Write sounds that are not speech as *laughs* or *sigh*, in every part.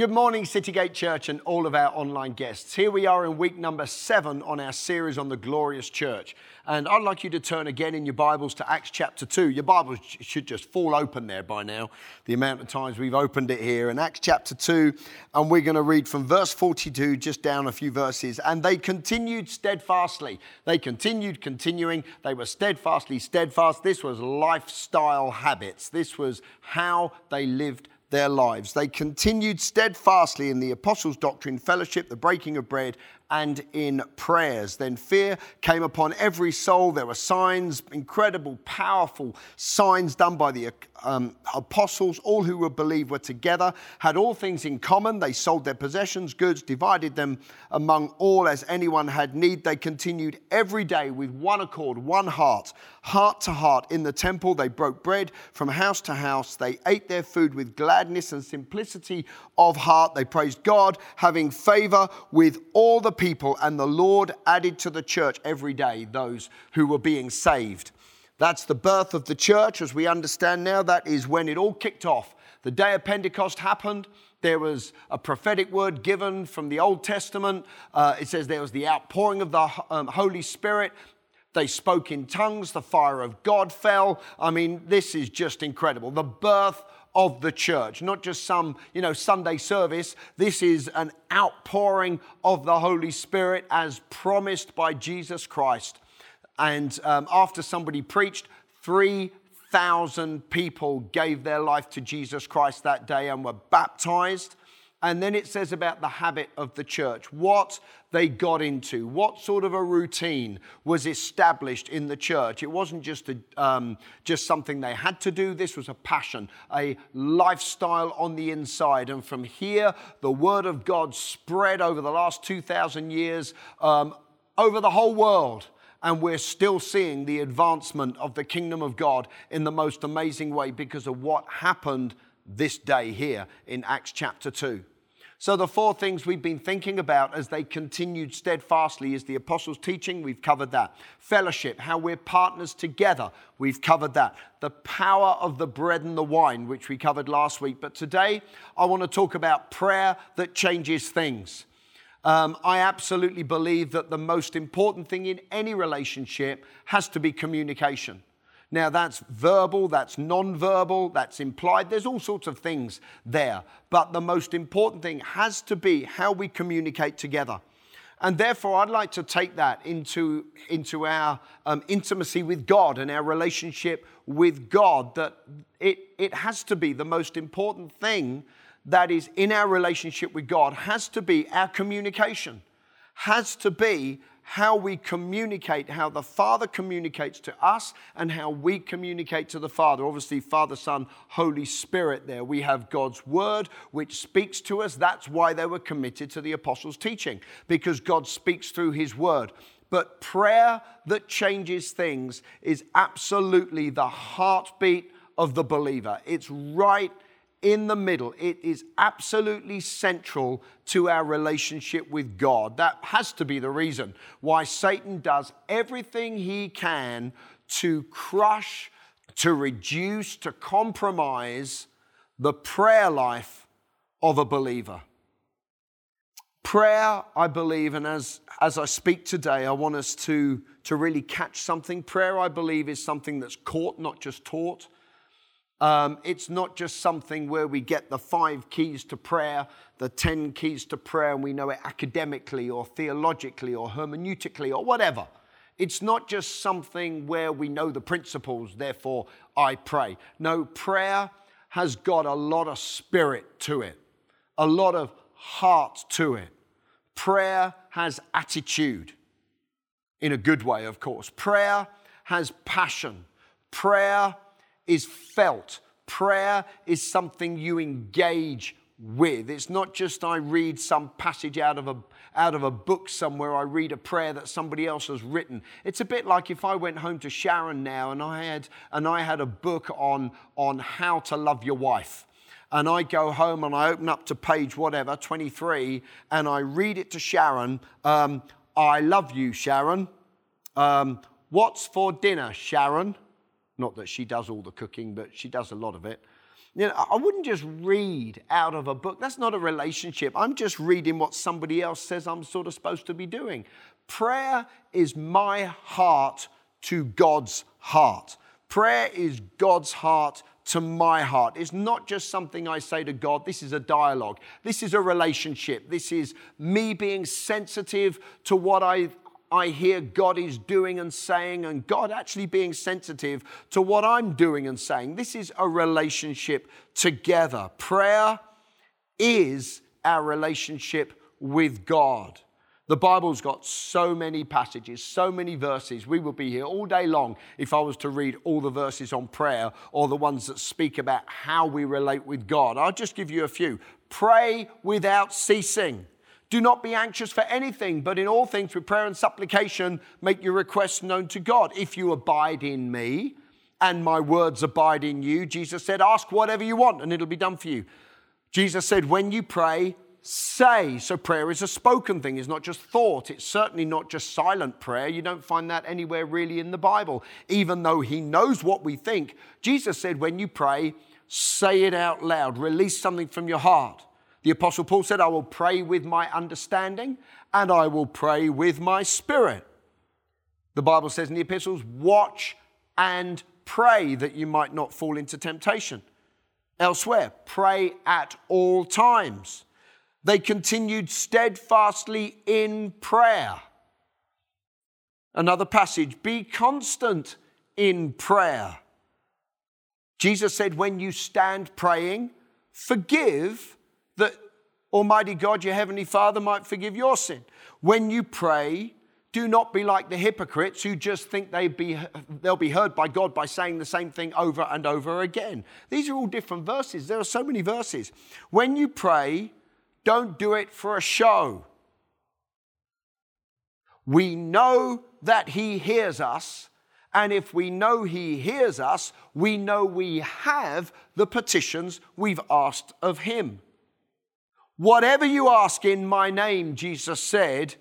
Good morning, Citygate Church, and all of our online guests. Here we are in week number seven on our series on the glorious church. And I'd like you to turn again in your Bibles to Acts chapter 2. Your Bibles should just fall open there by now, the amount of times we've opened it here. In Acts chapter 2, and we're going to read from verse 42 just down a few verses. And they continued steadfastly. They continued continuing. They were steadfastly steadfast. This was lifestyle habits, this was how they lived their lives. They continued steadfastly in the apostles' doctrine, fellowship, the breaking of bread, and in prayers. Then fear came upon every soul. There were signs, incredible, powerful signs done by the um, apostles. All who were believed were together, had all things in common. They sold their possessions, goods, divided them among all as anyone had need. They continued every day with one accord, one heart, heart to heart in the temple. They broke bread from house to house. They ate their food with gladness and simplicity of heart. They praised God, having favor with all the people, and the Lord added to the church every day those who were being saved. That's the birth of the church as we understand now. That is when it all kicked off. The day of Pentecost happened. There was a prophetic word given from the Old Testament. Uh, it says there was the outpouring of the um, Holy Spirit. They spoke in tongues. The fire of God fell. I mean, this is just incredible. The birth of the church, not just some, you know, Sunday service. This is an outpouring of the Holy Spirit as promised by Jesus Christ. And um, after somebody preached, 3,000 people gave their life to Jesus Christ that day and were baptized. And then it says about the habit of the church, what they got into, what sort of a routine was established in the church. It wasn't just, a, um, just something they had to do, this was a passion, a lifestyle on the inside. And from here, the word of God spread over the last 2,000 years um, over the whole world and we're still seeing the advancement of the kingdom of God in the most amazing way because of what happened this day here in Acts chapter 2. So, the four things we've been thinking about as they continued steadfastly is the apostles' teaching, we've covered that. Fellowship, how we're partners together, we've covered that. The power of the bread and the wine, which we covered last week. But today, I want to talk about prayer that changes things. Um, I absolutely believe that the most important thing in any relationship has to be communication. Now, that's verbal, that's non-verbal, that's implied. There's all sorts of things there. But the most important thing has to be how we communicate together. And therefore, I'd like to take that into, into our um, intimacy with God and our relationship with God, that it, it has to be the most important thing that is in our relationship with God, has to be our communication, has to be how we communicate, how the Father communicates to us, and how we communicate to the Father. Obviously, Father, Son, Holy Spirit there. We have God's Word which speaks to us. That's why they were committed to the Apostles' teaching, because God speaks through His Word. But prayer that changes things is absolutely the heartbeat of the believer. It's right in the middle. It is absolutely central to our relationship with God. That has to be the reason why Satan does everything he can to crush, to reduce, to compromise the prayer life of a believer. Prayer, I believe, and as, as I speak today, I want us to, to really catch something. Prayer, I believe, is something that's caught, not just taught. Um, it's not just something where we get the five keys to prayer, the 10 keys to prayer, and we know it academically or theologically or hermeneutically or whatever. It's not just something where we know the principles, therefore I pray. No, prayer has got a lot of spirit to it, a lot of heart to it. Prayer has attitude, in a good way, of course. Prayer has passion. Prayer is felt. Prayer is something you engage with. It's not just I read some passage out of a out of a book somewhere, I read a prayer that somebody else has written. It's a bit like if I went home to Sharon now and I had and I had a book on on how to love your wife. And I go home and I open up to page whatever, 23, and I read it to Sharon. Um, I love you, Sharon. Um, what's for dinner, Sharon? Not that she does all the cooking, but she does a lot of it. You know, I wouldn't just read out of a book. That's not a relationship. I'm just reading what somebody else says I'm sort of supposed to be doing. Prayer is my heart to God's heart. Prayer is God's heart to my heart. It's not just something I say to God. This is a dialogue. This is a relationship. This is me being sensitive to what I, I hear God is doing and saying, and God actually being sensitive to what I'm doing and saying. This is a relationship together. Prayer is our relationship with God. The Bible's got so many passages, so many verses. We would be here all day long if I was to read all the verses on prayer or the ones that speak about how we relate with God. I'll just give you a few. Pray without ceasing. Do not be anxious for anything, but in all things with prayer and supplication, make your requests known to God. If you abide in me and my words abide in you, Jesus said, ask whatever you want and it'll be done for you. Jesus said, when you pray, say. So prayer is a spoken thing, it's not just thought. It's certainly not just silent prayer. You don't find that anywhere really in the Bible. Even though He knows what we think, Jesus said, when you pray, say it out loud, release something from your heart. The Apostle Paul said, I will pray with my understanding and I will pray with my spirit. The Bible says in the epistles, watch and pray that you might not fall into temptation. Elsewhere, pray at all times. They continued steadfastly in prayer. Another passage be constant in prayer. Jesus said, when you stand praying, forgive that Almighty God, your Heavenly Father, might forgive your sin. When you pray, do not be like the hypocrites who just think they be, they'll be heard by God by saying the same thing over and over again. These are all different verses. There are so many verses. When you pray, don't do it for a show. We know that He hears us, and if we know He hears us, we know we have the petitions we've asked of Him. Whatever you ask in my name, Jesus said,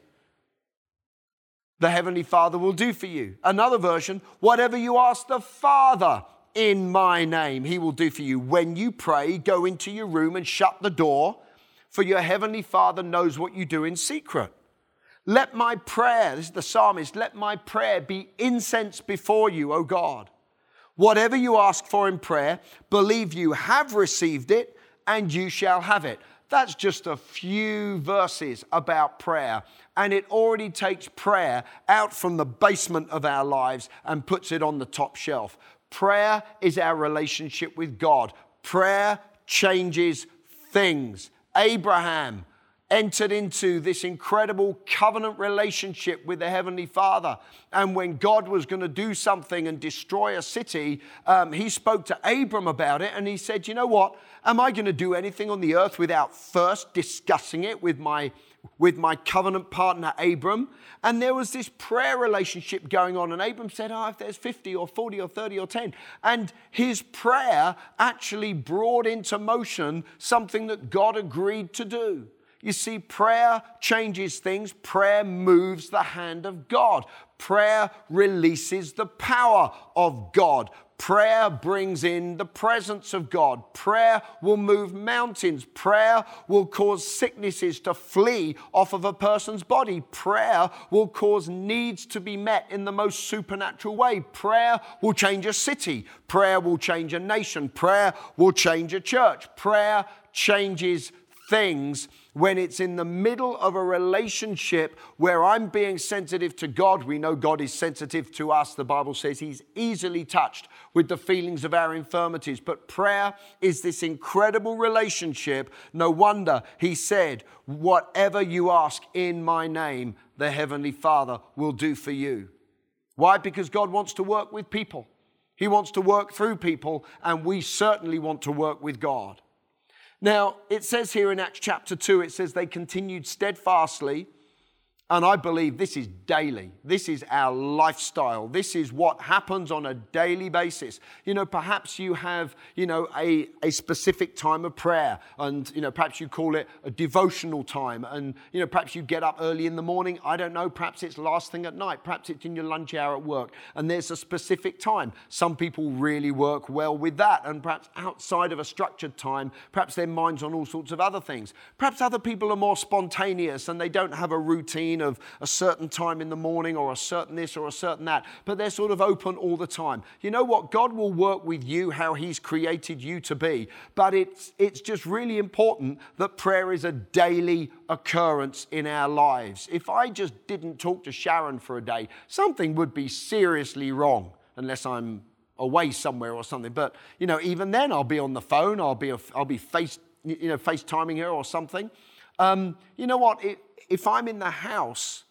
the Heavenly Father will do for you. Another version, whatever you ask the Father in my name, He will do for you. When you pray, go into your room and shut the door for your heavenly Father knows what you do in secret. Let my prayer, this is the psalmist, let my prayer be incense before you, O God. Whatever you ask for in prayer, believe you have received it and you shall have it. That's just a few verses about prayer. And it already takes prayer out from the basement of our lives and puts it on the top shelf. Prayer is our relationship with God. Prayer changes things. Abraham entered into this incredible covenant relationship with the Heavenly Father. And when God was going to do something and destroy a city, um, he spoke to Abram about it and he said, You know what? Am I going to do anything on the earth without first discussing it with my with my covenant partner Abram. And there was this prayer relationship going on. And Abram said, Oh, if there's 50 or 40 or 30 or 10. And his prayer actually brought into motion something that God agreed to do. You see, prayer changes things, prayer moves the hand of God. Prayer releases the power of God. Prayer brings in the presence of God. Prayer will move mountains. Prayer will cause sicknesses to flee off of a person's body. Prayer will cause needs to be met in the most supernatural way. Prayer will change a city. Prayer will change a nation. Prayer will change a church. Prayer changes things when it's in the middle of a relationship where I'm being sensitive to God. We know God is sensitive to us. The Bible says He's easily touched with the feelings of our infirmities. But prayer is this incredible relationship. No wonder He said, Whatever you ask in my name, the Heavenly Father will do for you. Why? Because God wants to work with people. He wants to work through people, and we certainly want to work with God. Now, it says here in Acts chapter 2, it says they continued steadfastly And I believe this is daily. This is our lifestyle. This is what happens on a daily basis. You know, perhaps you have, you know, a, a specific time of prayer and, you know, perhaps you call it a devotional time. And, you know, perhaps you get up early in the morning. I don't know. Perhaps it's last thing at night. Perhaps it's in your lunch hour at work. And there's a specific time. Some people really work well with that. And perhaps outside of a structured time, perhaps their mind's on all sorts of other things. Perhaps other people are more spontaneous and they don't have a routine routine of a certain time in the morning or a certain this or a certain that, but they're sort of open all the time. You know what? God will work with you how He's created you to be, but it's, it's just really important that prayer is a daily occurrence in our lives. If I just didn't talk to Sharon for a day, something would be seriously wrong unless I'm away somewhere or something. But you know, even then, I'll be on the phone. I'll be I'll be face you know FaceTiming her or something. Um, you know what? It, if I'm in the house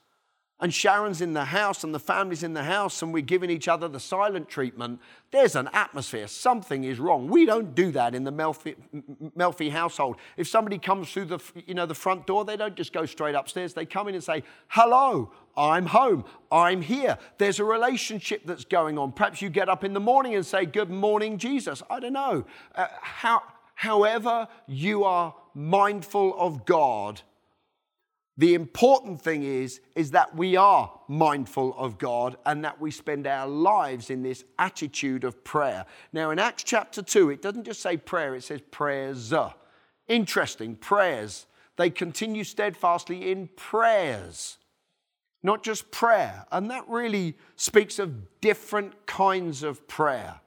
and Sharon's in the house and the family's in the house and we're giving each other the silent treatment, there's an atmosphere. Something is wrong. We don't do that in the Melfi, Melfi household. If somebody comes through the, you know, the front door, they don't just go straight upstairs. They come in and say, Hello, I'm home. I'm here. There's a relationship that's going on. Perhaps you get up in the morning and say, Good morning, Jesus. I don't know. Uh, how, however, you are mindful of God the important thing is, is that we are mindful of God and that we spend our lives in this attitude of prayer. Now, in Acts chapter 2, it doesn't just say prayer, it says prayers. Interesting, prayers. They continue steadfastly in prayers, not just prayer. And that really speaks of different kinds of prayer.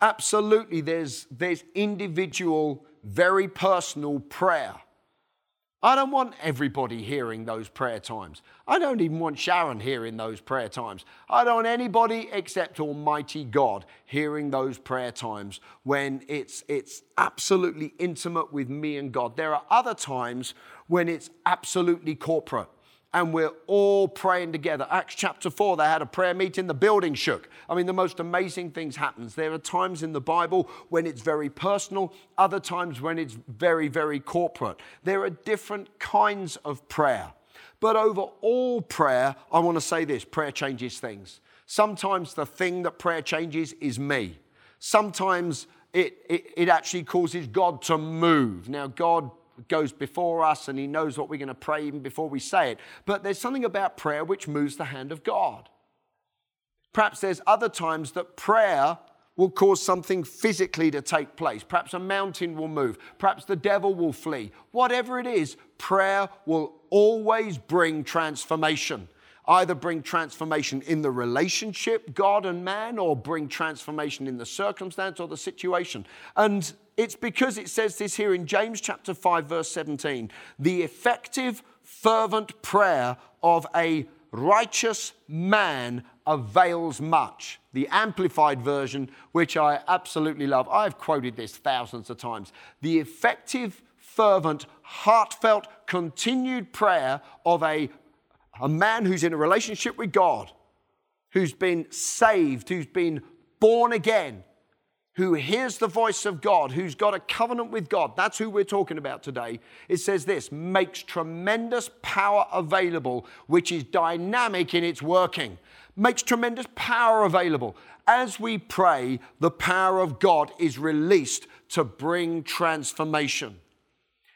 Absolutely, there's, there's individual, very personal prayer. I don't want everybody hearing those prayer times. I don't even want Sharon hearing those prayer times. I don't want anybody except Almighty God hearing those prayer times when it's, it's absolutely intimate with me and God. There are other times when it's absolutely corporate and we're all praying together. Acts chapter 4, they had a prayer meeting, the building shook. I mean, the most amazing things happens. There are times in the Bible when it's very personal, other times when it's very, very corporate. There are different kinds of prayer. But over all prayer, I want to say this prayer changes things. Sometimes the thing that prayer changes is me. Sometimes it, it, it actually causes God to move. Now, God goes before us and He knows what we're going to pray even before we say it. But there's something about prayer which moves the hand of God. Perhaps there's other times that prayer will cause something physically to take place. Perhaps a mountain will move. Perhaps the devil will flee. Whatever it is, prayer will always bring transformation either bring transformation in the relationship, God and man, or bring transformation in the circumstance or the situation. And it's because it says this here in James chapter 5, verse 17 the effective, fervent prayer of a righteous man avails much. The amplified version, which I absolutely love, I've quoted this thousands of times. The effective, fervent, heartfelt, continued prayer of a a man who's in a relationship with God, who's been saved, who's been born again, who hears the voice of God, who's got a covenant with God, that's who we're talking about today. It says this makes tremendous power available, which is dynamic in its working. Makes tremendous power available. As we pray, the power of God is released to bring transformation.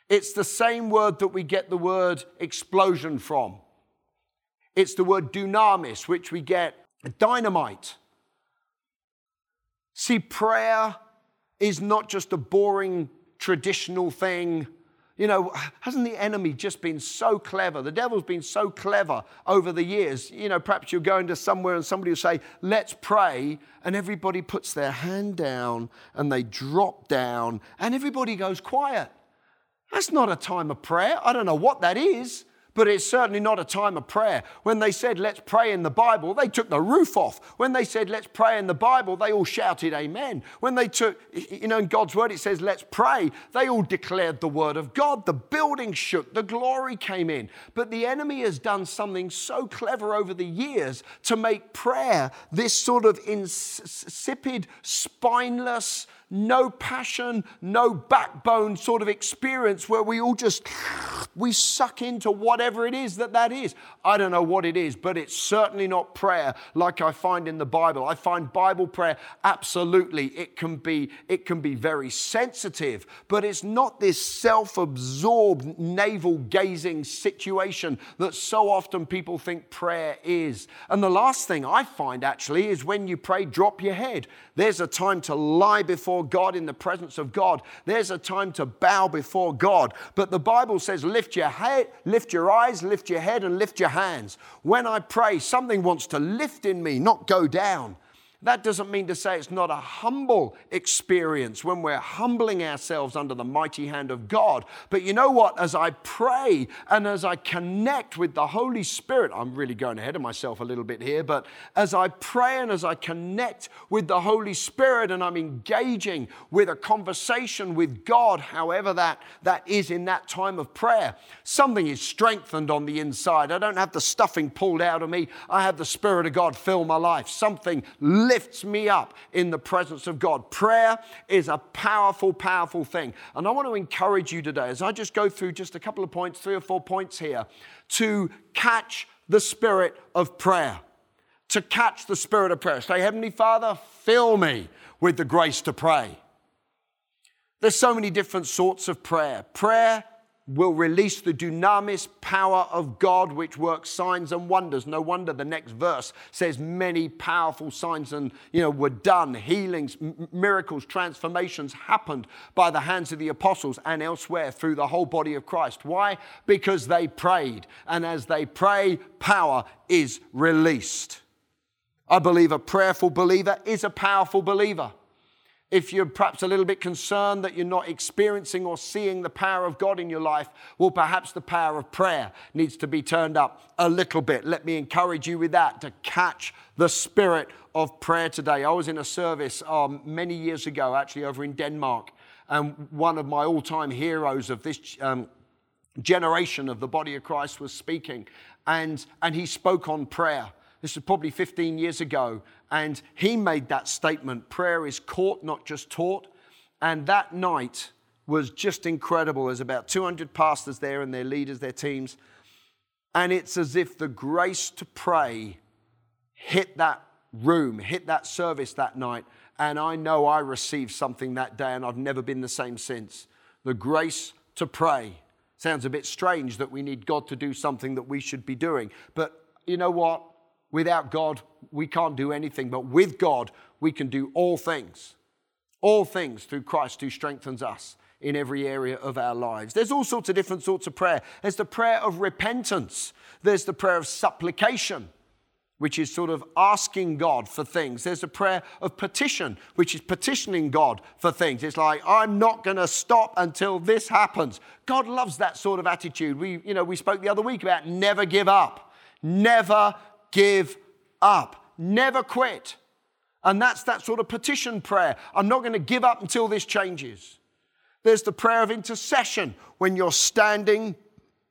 It's the same word that we get the word explosion from. It's the word dunamis, which we get dynamite. See, prayer is not just a boring traditional thing. You know, hasn't the enemy just been so clever? The devil's been so clever over the years. You know, perhaps you're going to somewhere and somebody will say, let's pray, and everybody puts their hand down and they drop down and everybody goes quiet. That's not a time of prayer. I don't know what that is. But it's certainly not a time of prayer. When they said, let's pray in the Bible, they took the roof off. When they said, let's pray in the Bible, they all shouted amen. When they took, you know, in God's word, it says, let's pray, they all declared the word of God. The building shook, the glory came in. But the enemy has done something so clever over the years to make prayer this sort of insipid, spineless, no passion, no backbone sort of experience where we all just we suck into whatever it is that that is. I don't know what it is, but it's certainly not prayer like I find in the Bible. I find Bible prayer absolutely it can be it can be very sensitive, but it's not this self-absorbed navel gazing situation that so often people think prayer is. And the last thing I find actually is when you pray drop your head. There's a time to lie before God in the presence of God. There's a time to bow before God. But the Bible says lift your head, lift your eyes, lift your head and lift your hands. When I pray, something wants to lift in me, not go down. That doesn't mean to say it's not a humble experience when we're humbling ourselves under the mighty hand of God. But you know what? As I pray and as I connect with the Holy Spirit, I'm really going ahead of myself a little bit here, but as I pray and as I connect with the Holy Spirit and I'm engaging with a conversation with God, however that, that is in that time of prayer, something is strengthened on the inside. I don't have the stuffing pulled out of me, I have the Spirit of God fill my life. Something lifts me up in the presence of God. Prayer is a powerful, powerful thing. And I want to encourage you today, as I just go through just a couple of points, three or four points here, to catch the spirit of prayer. To catch the spirit of prayer. Say, Heavenly Father, fill me with the grace to pray. There's so many different sorts of prayer. Prayer will release the dunamis power of God, which works signs and wonders. No wonder the next verse says many powerful signs and you know were done, healings, m- miracles, transformations happened by the hands of the apostles and elsewhere through the whole body of Christ. Why? Because they prayed, and as they pray, power is released. I believe a prayerful believer is a powerful believer if you're perhaps a little bit concerned that you're not experiencing or seeing the power of God in your life, well, perhaps the power of prayer needs to be turned up a little bit. Let me encourage you with that to catch the spirit of prayer today. I was in a service um, many years ago, actually, over in Denmark, and one of my all time heroes of this. Um, generation of the body of Christ was speaking, and, and he spoke on prayer. This was probably 15 years ago. And he made that statement prayer is caught, not just taught. And that night was just incredible. There's about 200 pastors there and their leaders, their teams. And it's as if the grace to pray hit that room, hit that service that night. And I know I received something that day and I've never been the same since. The grace to pray. Sounds a bit strange that we need God to do something that we should be doing. But you know what? Without God, we can't do anything, but with God, we can do all things. All things through Christ who strengthens us in every area of our lives. There's all sorts of different sorts of prayer. There's the prayer of repentance, there's the prayer of supplication, which is sort of asking God for things. There's a prayer of petition, which is petitioning God for things. It's like, I'm not going to stop until this happens. God loves that sort of attitude. We, you know, we spoke the other week about never give up. Never give up. Never quit. And that's that sort of petition prayer. I'm not going to give up until this changes. There's the prayer of intercession when you're standing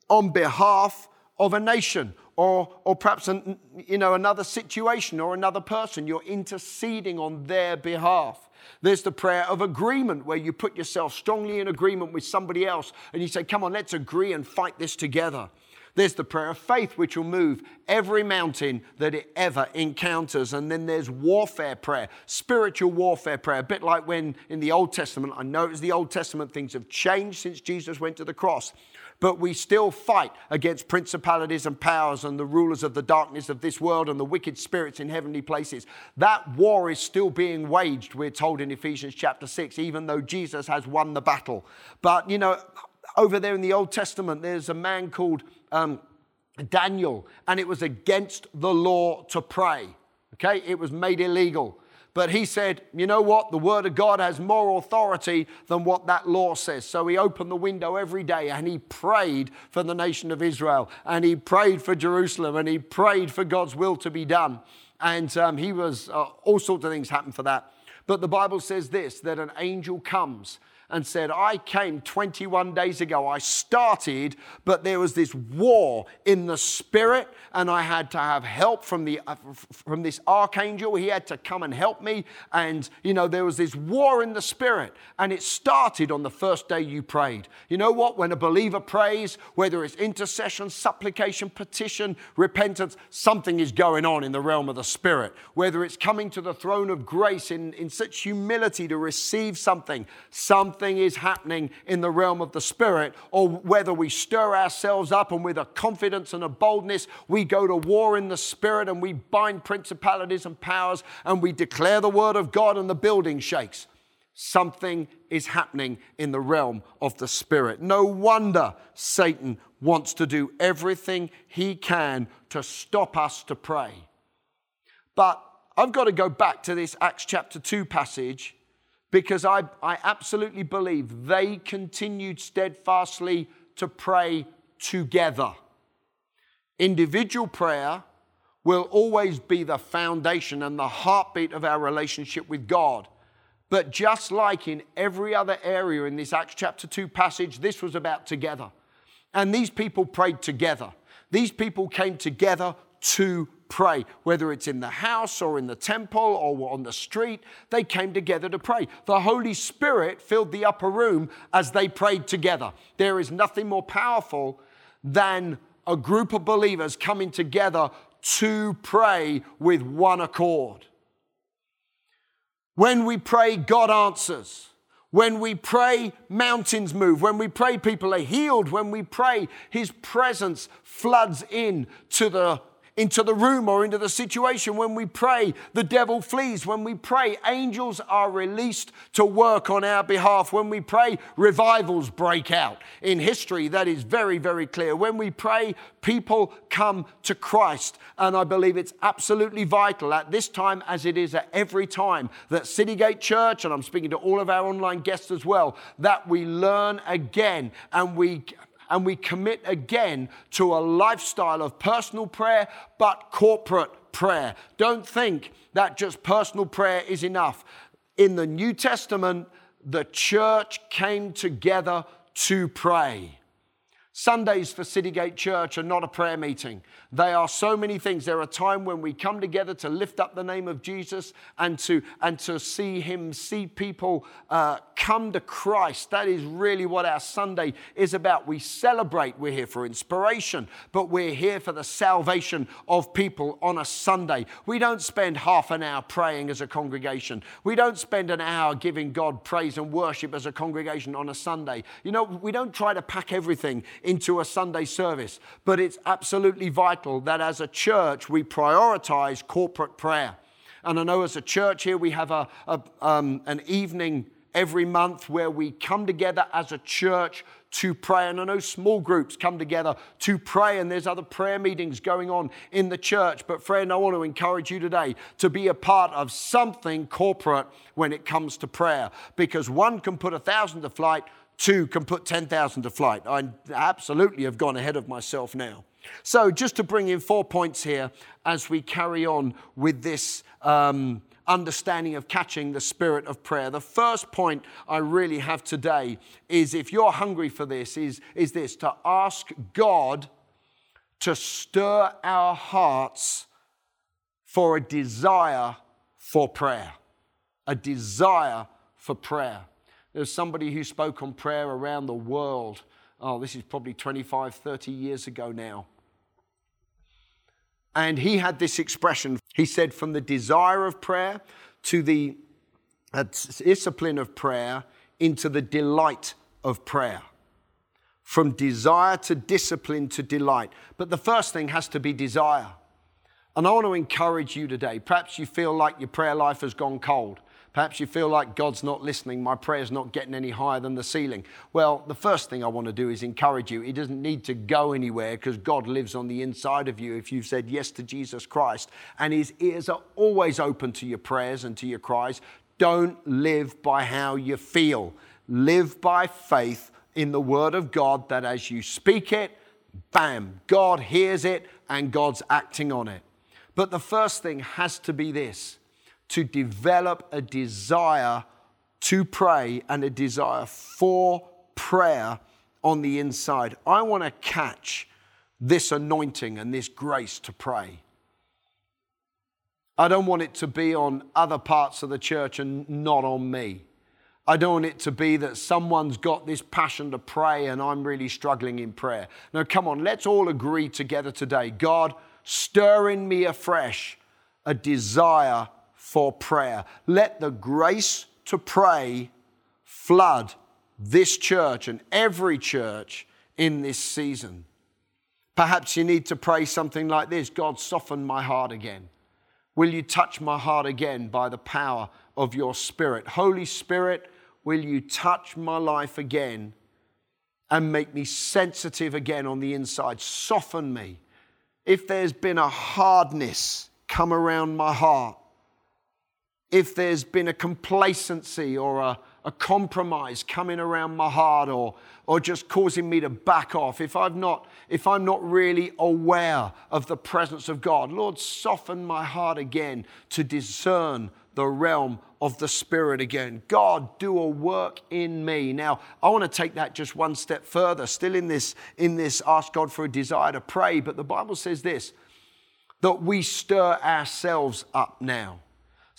on behalf of a nation or, or perhaps an, you know, another situation or another person. You're interceding on their behalf. There's the prayer of agreement where you put yourself strongly in agreement with somebody else and you say, Come on, let's agree and fight this together. There's the prayer of faith, which will move every mountain that it ever encounters. And then there's warfare prayer, spiritual warfare prayer, a bit like when in the Old Testament, I know it's the Old Testament, things have changed since Jesus went to the cross. But we still fight against principalities and powers and the rulers of the darkness of this world and the wicked spirits in heavenly places. That war is still being waged, we're told in Ephesians chapter 6, even though Jesus has won the battle. But, you know, over there in the Old Testament, there's a man called um, Daniel, and it was against the law to pray. Okay, it was made illegal. But he said, you know what? The word of God has more authority than what that law says. So he opened the window every day and he prayed for the nation of Israel and he prayed for Jerusalem and he prayed for God's will to be done. And um, he was, uh, all sorts of things happened for that. But the Bible says this that an angel comes and said, I came 21 days ago. I started, but there was this war in the spirit, and I had to have help from, the, uh, from this archangel. He had to come and help me. And, you know, there was this war in the spirit, and it started on the first day you prayed. You know what? When a believer prays, whether it's intercession, supplication, petition, repentance, something is going on in the realm of the spirit. Whether it's coming to the throne of grace in, in such humility to receive something, something is happening in the realm of the Spirit, or whether we stir ourselves up and with a confidence and a boldness, we go to war in the Spirit and we bind principalities and powers and we declare the word of God and the building shakes. Something is happening in the realm of the Spirit. No wonder Satan wants to do everything he can to stop us to pray. But I've got to go back to this Acts chapter 2 passage because I, I absolutely believe they continued steadfastly to pray together. Individual prayer will always be the foundation and the heartbeat of our relationship with God. But just like in every other area in this Acts chapter 2 passage, this was about together. And these people prayed together. These people came together to pray, whether it's in the house or in the temple or on the street. They came together to pray. The Holy Spirit filled the upper room as they prayed together. There is nothing more powerful than a group of believers coming together to pray with one accord. When we pray, God answers. When we pray, mountains move. When we pray, people are healed. When we pray, His presence floods in to the into the room or into the situation. When we pray, the devil flees. When we pray, angels are released to work on our behalf. When we pray, revivals break out. In history, that is very, very clear. When we pray, people come to Christ. And I believe it's absolutely vital at this time, as it is at every time, that Citygate Church, and I'm speaking to all of our online guests as well, that we learn again and we and we commit again to a lifestyle of personal prayer, but corporate prayer. Don't think that just personal prayer is enough. In the New Testament, the church came together to pray. Sundays for Citygate Church are not a prayer meeting. They are so many things. They're a time when we come together to lift up the name of Jesus and to, and to see Him, see people uh, come to Christ. That is really what our Sunday is about. We celebrate, we're here for inspiration, but we're here for the salvation of people on a Sunday. We don't spend half an hour praying as a congregation, we don't spend an hour giving God praise and worship as a congregation on a Sunday. You know, we don't try to pack everything into a Sunday service. But it's absolutely vital that as a church we prioritize corporate prayer. And I know as a church here we have a, a um, an evening every month where we come together as a church to pray. And I know small groups come together to pray, and there's other prayer meetings going on in the church. But, friend, I want to encourage you today to be a part of something corporate when it comes to prayer because one can put a thousand to flight, two can put 10,000 to flight. I absolutely have gone ahead of myself now. So, just to bring in four points here as we carry on with this um, understanding of catching the spirit of prayer. The first point I really have today is if you're hungry for this, is, is this to ask God to stir our hearts for a desire for prayer. A desire for prayer. There's somebody who spoke on prayer around the world. Oh, this is probably 25, 30 years ago now. And he had this expression. He said, from the desire of prayer to the uh, discipline of prayer into the delight of prayer. From desire to discipline to delight. But the first thing has to be desire. And I want to encourage you today. Perhaps you feel like your prayer life has gone cold. Perhaps you feel like God's not listening, my prayer's not getting any higher than the ceiling. Well, the first thing I want to do is encourage you. He doesn't need to go anywhere because God lives on the inside of you if you've said yes to Jesus Christ. And His ears are always open to your prayers and to your cries. Don't live by how you feel, live by faith in the Word of God that as you speak it, bam, God hears it and God's acting on it. But the first thing has to be this to develop a desire to pray and a desire for prayer on the inside. I want to catch this anointing and this grace to pray. I don't want it to be on other parts of the church and not on me. I don't want it to be that someone's got this passion to pray and I'm really struggling in prayer. No, come on, let's all agree together today. God, stir in me afresh a desire for prayer. Let the grace to pray flood this church and every church in this season. Perhaps you need to pray something like this God, soften my heart again. Will you touch my heart again by the power of your Spirit? Holy Spirit, will you touch my life again and make me sensitive again on the inside? Soften me. If there's been a hardness come around my heart, if there's been a complacency or a, a compromise coming around my heart or, or just causing me to back off, if, I've not, if I'm not really aware of the presence of God, Lord, soften my heart again to discern the realm of the Spirit again. God, do a work in me. Now, I want to take that just one step further, still in this, in this ask God for a desire to pray, but the Bible says this that we stir ourselves up now.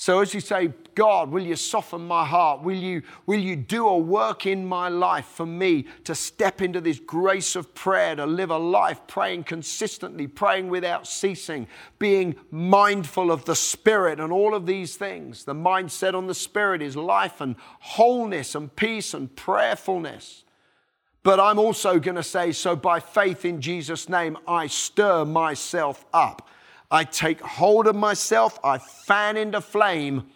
So as you say, God, will you soften my heart? Will you, will you do a work in my life for me to step into this grace of prayer, to live a life praying consistently, praying without ceasing, being mindful of the Spirit and all of these things? The mindset on the Spirit is life and wholeness and peace and prayerfulness. But I'm also going to say, so by faith in Jesus' name, I stir myself up I take hold of myself, I fan into flame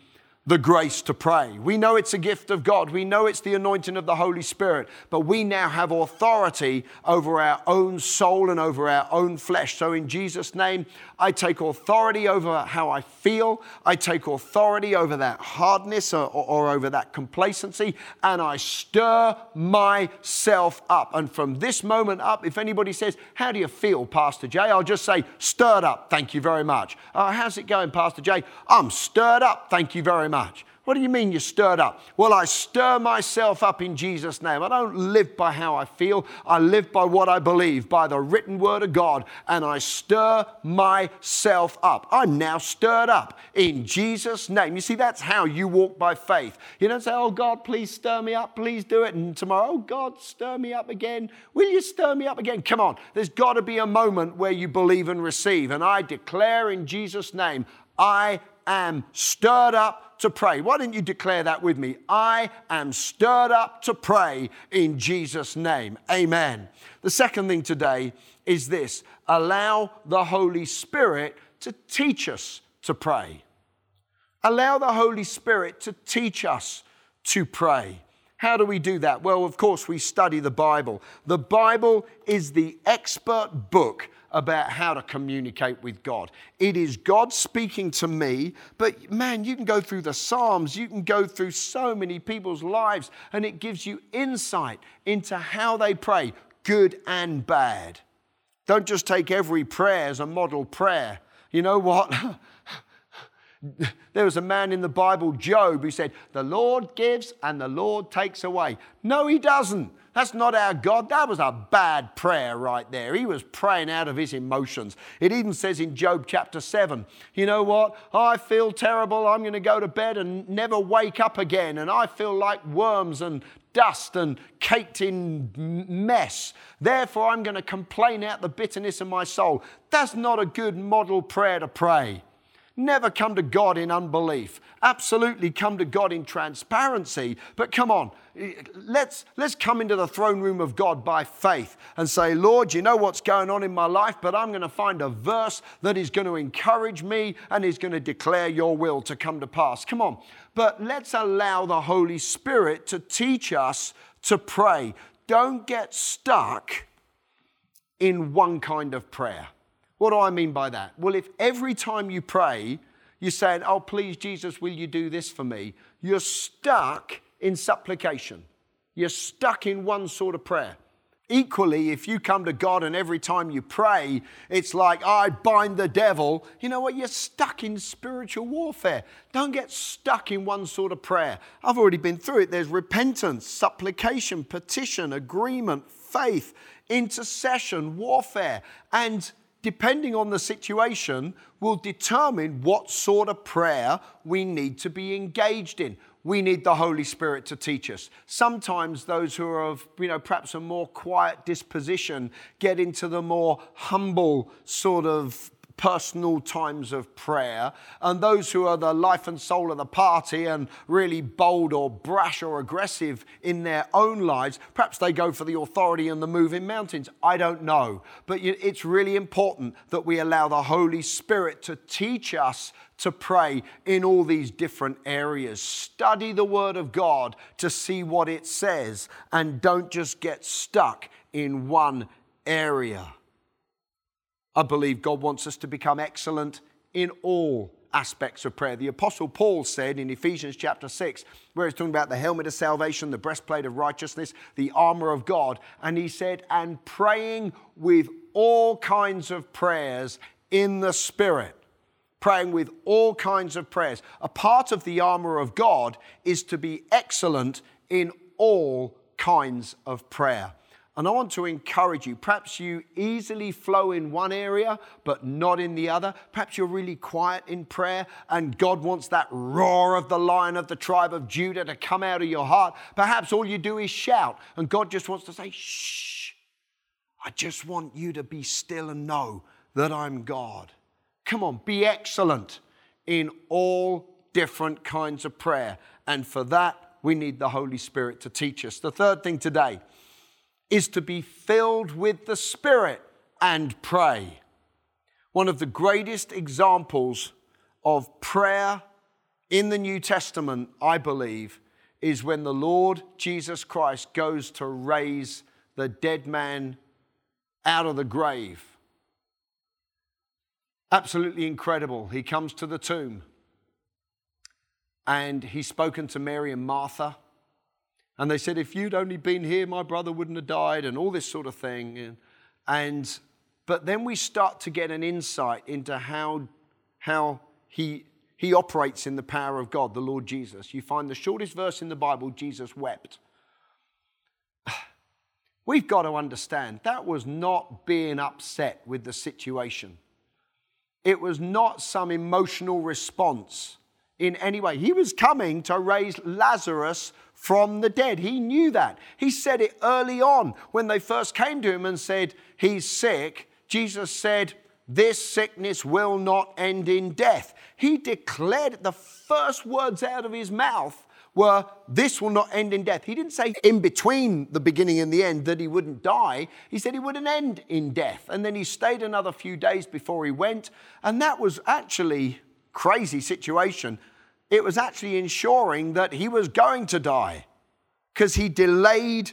the grace to pray. We know it's a gift of God. We know it's the anointing of the Holy Spirit, but we now have authority over our own soul and over our own flesh. So, in Jesus' name, I take authority over how I feel. I take authority over that hardness or, or, over that complacency, and I stir myself up. And from this moment up, if anybody says, How do you feel, Pastor Jay? I'll just say, Stirred up. Thank you very much. Uh, how's it going, Pastor Jay? I'm stirred up. Thank you very much much. What do you mean you're stirred up? Well, I stir myself up in Jesus' name. I don't live by how I feel, I live by what I believe, by the written word of God, and I stir myself up. I'm now stirred up in Jesus' name. You see, that's how you walk by faith. You don't say, Oh God, please stir me up, please do it. And tomorrow, Oh God, stir me up again. Will you stir me up again? Come on, there's got to be a moment where you believe and receive. And I declare in Jesus' name, I am stirred up to pray. Why don't you declare that with me? I am stirred up to pray in Jesus' name. Amen. The second thing today is this allow the Holy Spirit to teach us to pray. Allow the Holy Spirit to teach us to pray. How do we do that? Well, of course, we study the Bible. The Bible is the expert book about how to communicate with God. It is God speaking to me, but man, you can go through the Psalms, you can go through so many people's lives, and it gives you insight into how they pray, good and bad. Don't just take every prayer as a model prayer. You know what? *laughs* There was a man in the Bible, Job, who said, The Lord gives and the Lord takes away. No, he doesn't. That's not our God. That was a bad prayer right there. He was praying out of his emotions. It even says in Job chapter 7, you know what? I feel terrible. I'm going to go to bed and never wake up again. And I feel like worms and dust and caked in mess. Therefore, I'm going to complain out the bitterness of my soul. That's not a good model prayer to pray. Never come to God in unbelief. Absolutely come to God in transparency. But come on, let's, let's come into the throne room of God by faith and say, Lord, you know what's going on in my life, but I'm going to find a verse that is going to encourage me and is going to declare your will to come to pass. Come on. But let's allow the Holy Spirit to teach us to pray. Don't get stuck in one kind of prayer. What do I mean by that? Well, if every time you pray, you're saying, Oh, please, Jesus, will you do this for me? You're stuck in supplication. You're stuck in one sort of prayer. Equally, if you come to God and every time you pray, it's like, I bind the devil, you know what? You're stuck in spiritual warfare. Don't get stuck in one sort of prayer. I've already been through it. There's repentance, supplication, petition, agreement, faith, intercession, warfare. And depending on the situation, will determine what sort of prayer we need to be engaged in we need the Holy Spirit to teach us. Sometimes those who are of, you know, perhaps a more quiet disposition get into the more humble sort of personal times of prayer, and those who are the life and soul of the party and really bold or brash or aggressive in their own lives, perhaps they go for the authority and the moving mountains. I don't know. But it's really important that we allow the Holy Spirit to teach us to pray in all these different areas. Study the Word of God to see what it says, and don't just get stuck in one area. I believe God wants us to become excellent in all aspects of prayer. The Apostle Paul said in Ephesians chapter 6, where he's talking about the helmet of salvation, the breastplate of righteousness, the armor of God, and he said, and praying with all kinds of prayers in the Spirit. Praying with all kinds of prayers. A part of the armor of God is to be excellent in all kinds of prayer. And I want to encourage you. Perhaps you easily flow in one area, but not in the other. Perhaps you're really quiet in prayer, and God wants that roar of the lion of the tribe of Judah to come out of your heart. Perhaps all you do is shout, and God just wants to say, Shh, I just want you to be still and know that I'm God. Come on, be excellent in all different kinds of prayer. And for that, we need the Holy Spirit to teach us. The third thing today, is to be filled with the Spirit and pray. One of the greatest examples of prayer in the New Testament, I believe, is when the Lord Jesus Christ goes to raise the dead man out of the grave. Absolutely incredible. He comes to the tomb and he's spoken to Mary and Martha. And they said, if you'd only been here, my brother wouldn't have died, and all this sort of thing. And, and but then we start to get an insight into how, how he, he operates in the power of God, the Lord Jesus. You find the shortest verse in the Bible, Jesus wept. *sighs* We've got to understand that was not being upset with the situation. It was not some emotional response in any way. He was coming to raise Lazarus from the dead. He knew that. He said it early on when they first came to him and said, He's sick. Jesus said, This sickness will not end in death. He declared the first words out of his mouth were, This will not end in death. He didn't say in between the beginning and the end that he wouldn't die. He said he wouldn't end in death. And then he stayed another few days before he went. And that was actually crazy situation it was actually ensuring that he was going to die because he delayed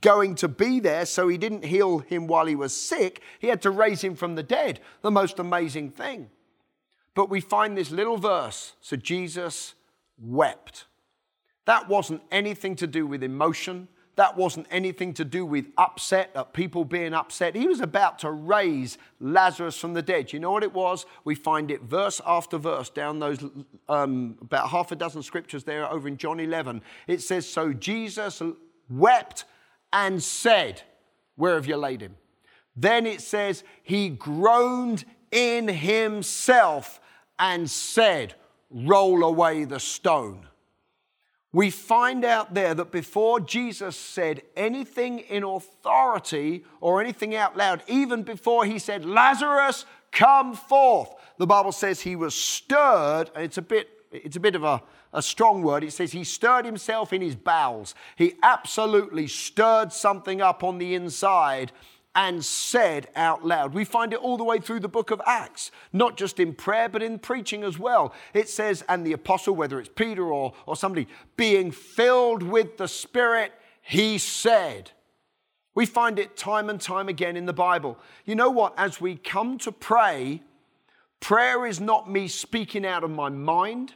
going to be there, so he didn't heal him while he was sick. He had to raise him from the dead. The most amazing thing. But we find this little verse. So Jesus wept. That wasn't anything to do with emotion. That wasn't anything to do with upset, uh, people being upset. He was about to raise Lazarus from the dead. You know what it was? We find it verse after verse down those um, about half a dozen scriptures there over in John 11. It says, So Jesus wept and said, Where have you laid him? Then it says, He groaned in himself and said, Roll away the stone we find out there that before Jesus said anything in authority or anything out loud, even before he said, Lazarus, come forth, the Bible says he was stirred, and it's a bit, it's a bit of a, a strong word. It says he stirred himself in his bowels. He absolutely stirred something up on the inside and said out loud. We find it all the way through the book of Acts, not just in prayer, but in preaching as well. It says, and the apostle, whether it's Peter or, or somebody, being filled with the Spirit, he said. We find it time and time again in the Bible. You know what? As we come to pray, prayer is not me speaking out of my mind,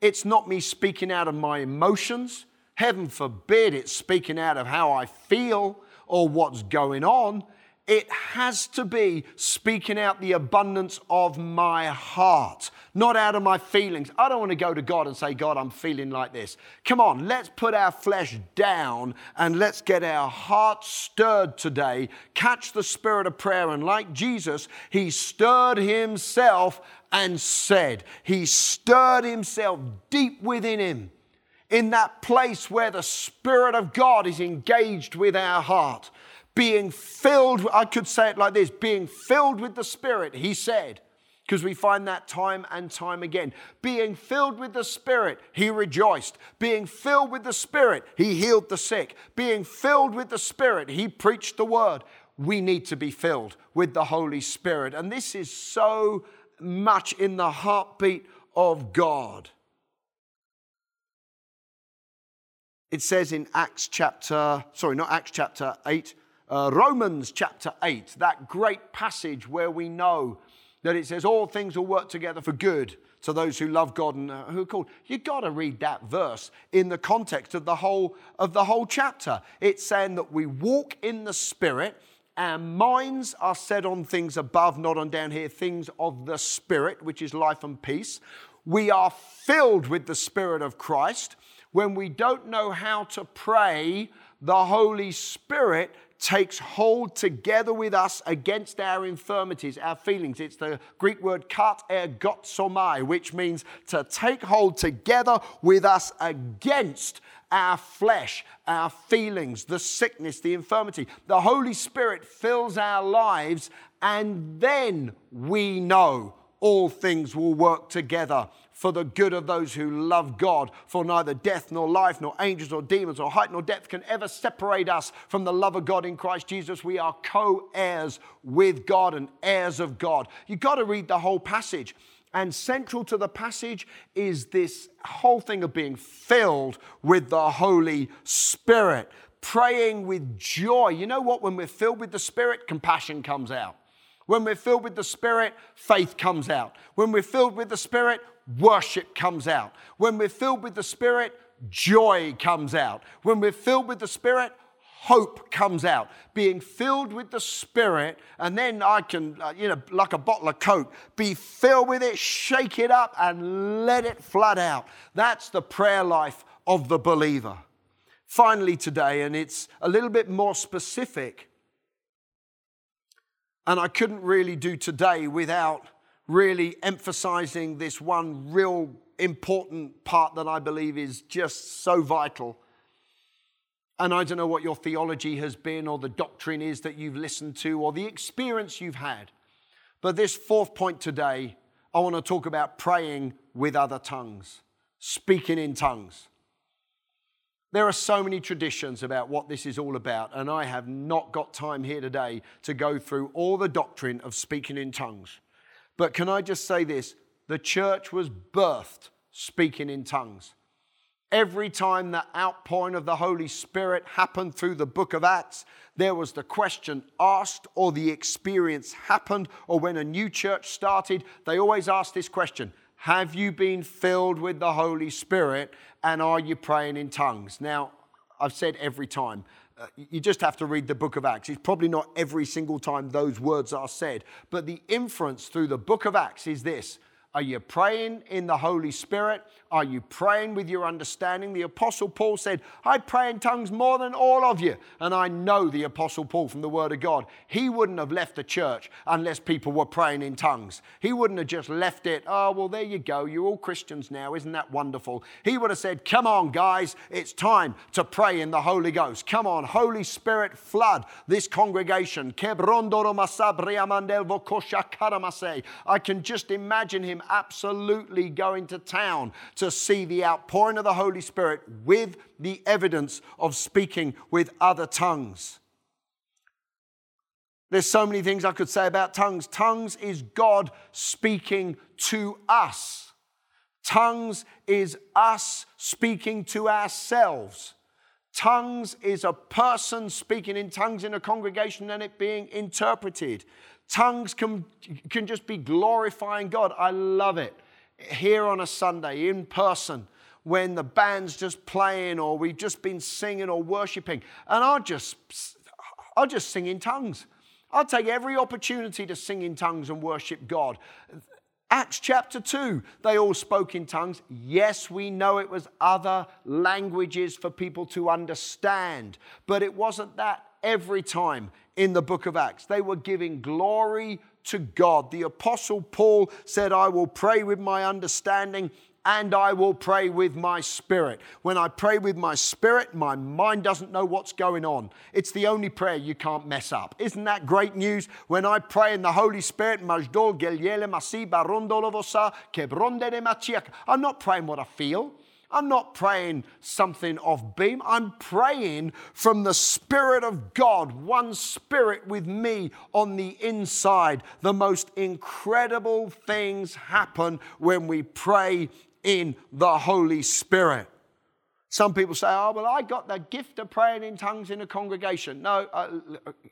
it's not me speaking out of my emotions. Heaven forbid it's speaking out of how I feel or what's going on. It has to be speaking out the abundance of my heart, not out of my feelings. I don't want to go to God and say, God, I'm feeling like this. Come on, let's put our flesh down and let's get our heart stirred today. Catch the spirit of prayer. And like Jesus, he stirred himself and said, He stirred himself deep within him in that place where the Spirit of God is engaged with our heart being filled, I could say it like this being filled with the Spirit, he said, because we find that time and time again. Being filled with the Spirit, he rejoiced. Being filled with the Spirit, he healed the sick. Being filled with the Spirit, he preached the word. We need to be filled with the Holy Spirit. And this is so much in the heartbeat of God. It says in Acts chapter, sorry, not Acts chapter 8, uh, Romans chapter 8, that great passage where we know that it says, All things will work together for good to those who love God and uh, who are called. You've got to read that verse in the context of the whole of the whole chapter. It's saying that we walk in the Spirit. Our minds are set on things above, not on down here, things of the Spirit, which is life and peace. We are filled with the Spirit of Christ. When we don't know how to pray, the Holy Spirit takes hold together with us against our infirmities, our feelings. It's the Greek word kat ergotsomai, which means to take hold together with us against our flesh, our feelings, the sickness, the infirmity. The Holy Spirit fills our lives, and then we know all things will work together for the good of those who love God. For neither death, nor life, nor angels, nor demons, or height, nor depth can ever separate us from the love of God in Christ Jesus. We are co heirs with God and heirs of God. You've got to read the whole passage. And central to the passage is this whole thing of being filled with the Holy Spirit, praying with joy. You know what? When we're filled with the Spirit, compassion comes out. When we're filled with the Spirit, faith comes out. When we're filled with the Spirit, worship comes out. When we're filled with the Spirit, joy comes out. When we're filled with the Spirit, hope comes out. Being filled with the Spirit, and then I can, uh, you know, like a bottle of Coke, be filled with it, shake it up, and let it flood out. That's the prayer life of the believer. Finally, today, and it's a little bit more specific, and I couldn't really do today without really emphasizing this one real important part that I believe is just so vital. And I don't know what your theology has been, or the doctrine is that you've listened to, or the experience you've had. But this fourth point today, I want to talk about praying with other tongues, speaking in tongues. There are so many traditions about what this is all about, and I have not got time here today to go through all the doctrine of speaking in tongues. But can I just say this? The church was birthed speaking in tongues. Every time the outpouring of the Holy Spirit happened through the book of Acts, there was the question asked or the experience happened, or when a new church started, they always asked this question Have you been filled with the Holy Spirit and are you praying in tongues? Now, I've said every time, uh, you just have to read the book of Acts. It's probably not every single time those words are said, but the inference through the book of Acts is this Are you praying in the Holy Spirit? Are you praying with your understanding? The Apostle Paul said, I pray in tongues more than all of you. And I know the Apostle Paul from the Word of God. He wouldn't have left the church unless people were praying in tongues. He wouldn't have just left it, oh, well, there you go. You're all Christians now. Isn't that wonderful? He would have said, Come on, guys, it's time to pray in the Holy Ghost. Come on, Holy Spirit, flood this congregation. I can just imagine him absolutely going to town to see the outpouring of the Holy Spirit with the evidence of speaking with other tongues. There's so many things I could say about tongues. Tongues is God speaking to us. Tongues is us speaking to ourselves. Tongues is a person speaking in tongues in a congregation and it being interpreted. Tongues can, can just be glorifying God. I love it here on a Sunday in person when the band's just playing or we've just been singing or worshiping. And I just, I'll just sing in tongues. I'll take every opportunity to sing in tongues and worship God. Acts chapter 2, they all spoke in tongues. Yes, we know it was other languages for people to understand, but it wasn't that every time in the book of Acts. They were giving glory to God. The apostle Paul said, I will pray with my understanding and I will pray with my spirit. When I pray with my spirit, my mind doesn't know what's going on. It's the only prayer you can't mess up. Isn't that great news? When I pray in the Holy Spirit, I'm not praying what I feel. I'm not praying something of beam. I'm praying from the Spirit of God, one Spirit with me on the inside. The most incredible things happen when we pray in the Holy Spirit. Some people say, oh, well, I got the gift of praying in tongues in a congregation. No, uh,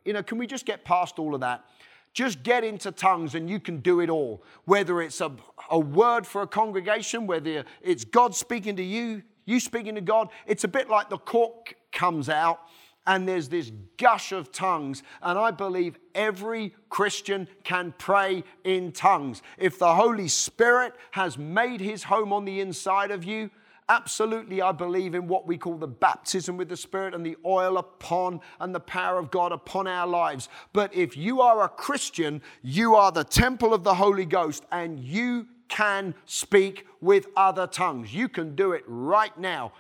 you know, can we just get past all of that? Just get into tongues and you can do it all. Whether it's a, a word for a congregation, whether it's God speaking to you, you speaking to God, it's a bit like the cork comes out and there's this gush of tongues. And I believe every Christian can pray in tongues. If the Holy Spirit has made his home on the inside of you, absolutely I believe in what we call the baptism with the Spirit and the oil upon and the power of God upon our lives. But if you are a Christian, you are the temple of the Holy Ghost and you can speak with other tongues. You can do it right now.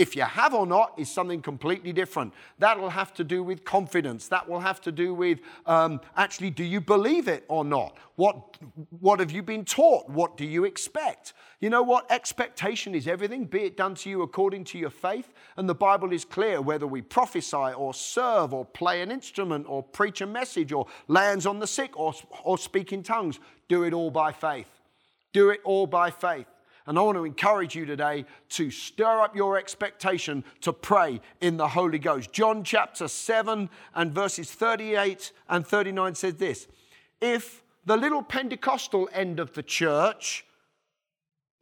If you have or not is something completely different. That will have to do with confidence. That will have to do with um, actually, do you believe it or not? What, what have you been taught? What do you expect? You know what? Expectation is everything. Be it done to you according to your faith. And the Bible is clear whether we prophesy or serve or play an instrument or preach a message or lands on the sick or, or speak in tongues, do it all by faith. Do it all by faith. And I want to encourage you today to stir up your expectation to pray in the Holy Ghost. John chapter 7 and verses 38 and 39 says this If the little Pentecostal end of the church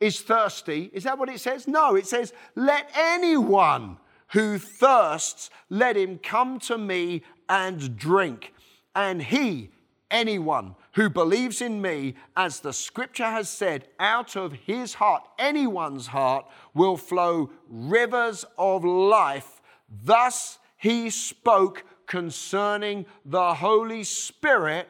is thirsty, is that what it says? No, it says, Let anyone who thirsts, let him come to me and drink. And he, anyone who believes in me, as the scripture has said, out of his heart, anyone's heart, will flow rivers of life. Thus he spoke concerning the Holy Spirit,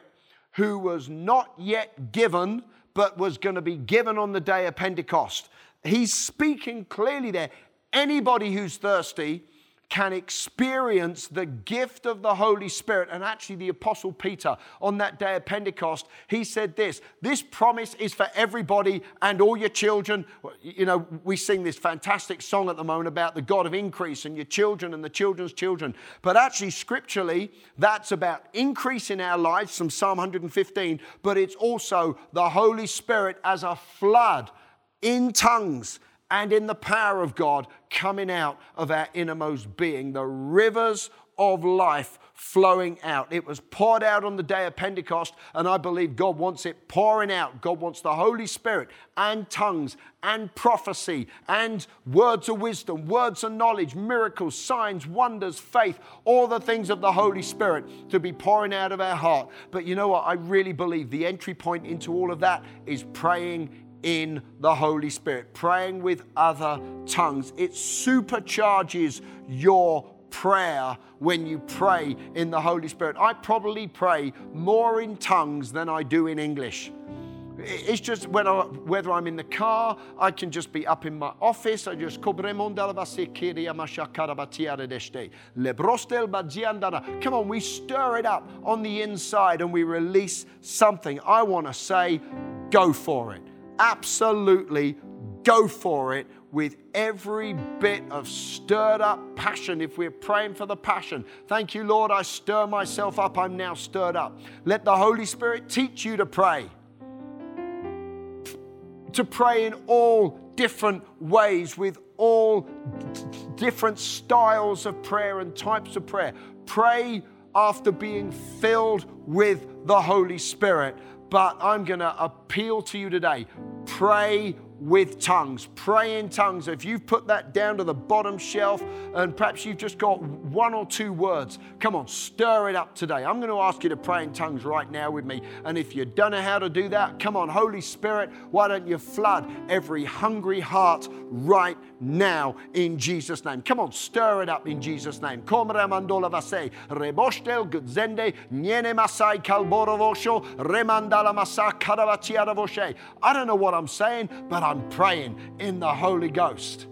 who was not yet given, but was going to be given on the day of Pentecost. He's speaking clearly there. Anybody who's thirsty, can experience the gift of the Holy Spirit. And actually, the Apostle Peter, on that day of Pentecost, he said this this promise is for everybody and all your children. You know, we sing this fantastic song at the moment about the God of increase and your children and the children's children. But actually, scripturally, that's about increase in our lives from Psalm 115, but it's also the Holy Spirit as a flood in tongues and in the power of God coming out of our innermost being, the rivers of life flowing out. It was poured out on the day of Pentecost, and I believe God wants it pouring out. God wants the Holy Spirit and tongues and prophecy and words of wisdom, words of knowledge, miracles, signs, wonders, faith, all the things of the Holy Spirit to be pouring out of our heart. But you know what? I really believe the entry point into all of that is praying in the Holy Spirit, praying with other tongues. It supercharges your prayer when you pray in the Holy Spirit. I probably pray more in tongues than I do in English. It's just when I, whether I'm in the car, I can just be up in my office. I just come on, we stir it up on the inside and we release something. I want to say, go for it absolutely go for it with every bit of stirred up passion. If we're praying for the passion, thank you, Lord, I stir myself up. I'm now stirred up. Let the Holy Spirit teach you to pray. To pray in all different ways with all different styles of prayer and types of prayer. Pray after being filled with the Holy Spirit. But I'm going to appeal to you today. Pray with tongues. Pray in tongues. If you've put that down to the bottom shelf and perhaps you've just got one or two words, come on, stir it up today. I'm going to ask you to pray in tongues right now with me. And if you don't know how to do that, come on, Holy Spirit, why don't you flood every hungry heart right now in Jesus' name? Come on, stir it up in Jesus' name. I don't know what I'm saying, but I'm praying in the Holy Ghost.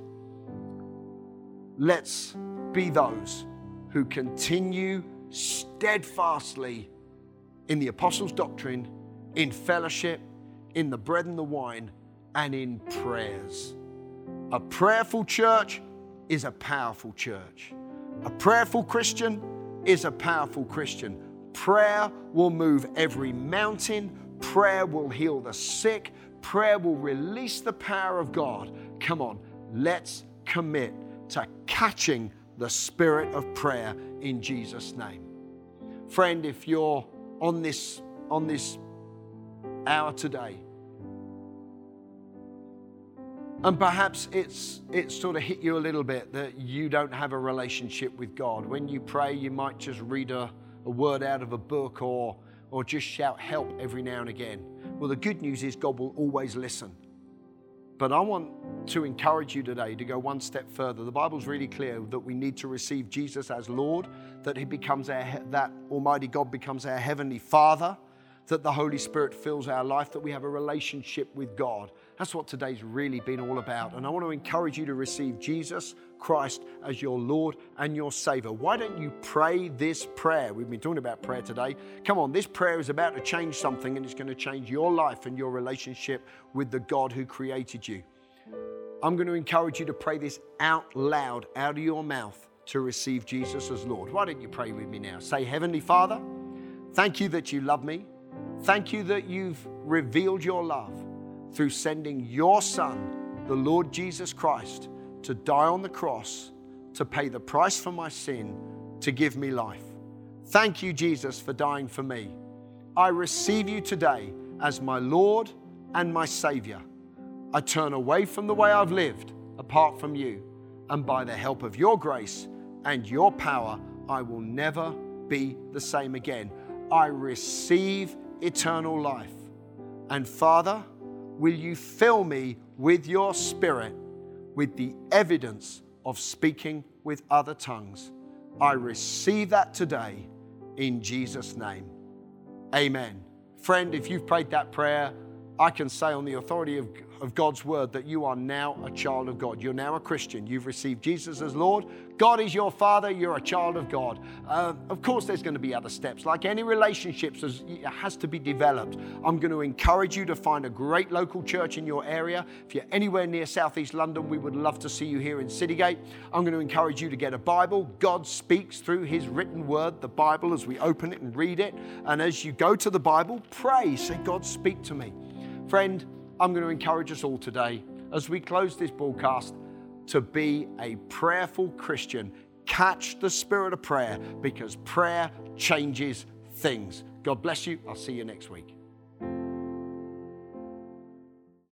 Let's be those who continue steadfastly in the apostles' doctrine, in fellowship, in the bread and the wine, and in prayers. A prayerful church is a powerful church. A prayerful Christian is a powerful Christian. Prayer will move every mountain, prayer will heal the sick, prayer will release the power of God. Come on, let's commit to catching the spirit of prayer in Jesus' name. Friend, if you're on this, on this hour today, and perhaps it's, it's sort of hit you a little bit that you don't have a relationship with God. When you pray, you might just read a, a word out of a book or, or just shout help every now and again. Well, the good news is God will always listen. But I want to encourage you today to go one step further. The Bible's really clear that we need to receive Jesus as Lord, that He becomes our, that Almighty God becomes our Heavenly Father, that the Holy Spirit fills our life, that we have a relationship with God. That's what today's really been all about. And I want to encourage you to receive Jesus Christ as your Lord and your Savior. Why don't you pray this prayer? We've been talking about prayer today. Come on, this prayer is about to change something and it's going to change your life and your relationship with the God who created you. I'm going to encourage you to pray this out loud, out of your mouth, to receive Jesus as Lord. Why don't you pray with me now? Say, Heavenly Father, thank you that you love me. Thank you that you've revealed your love through sending your Son, the Lord Jesus Christ, to die on the cross, to pay the price for my sin, to give me life. Thank you, Jesus, for dying for me. I receive you today as my Lord and my Savior. I turn away from the way I've lived apart from you, and by the help of your grace and your power, I will never be the same again. I receive eternal life. And Father, will you fill me with your spirit with the evidence of speaking with other tongues? I receive that today in Jesus' name. Amen. Friend, if you've prayed that prayer, I can say on the authority of of God's word that you are now a child of God. You're now a Christian. You've received Jesus as Lord. God is your Father. You're a child of God. Uh, of course, there's going to be other steps. Like any relationships, it has to be developed. I'm going to encourage you to find a great local church in your area. If you're anywhere near Southeast London, we would love to see you here in Citygate. I'm going to encourage you to get a Bible. God speaks through His written word, the Bible, as we open it and read it. And as you go to the Bible, pray. Say, God, speak to me. Friend, I'm going to encourage us all today as we close this broadcast to be a prayerful Christian. Catch the spirit of prayer because prayer changes things. God bless you. I'll see you next week.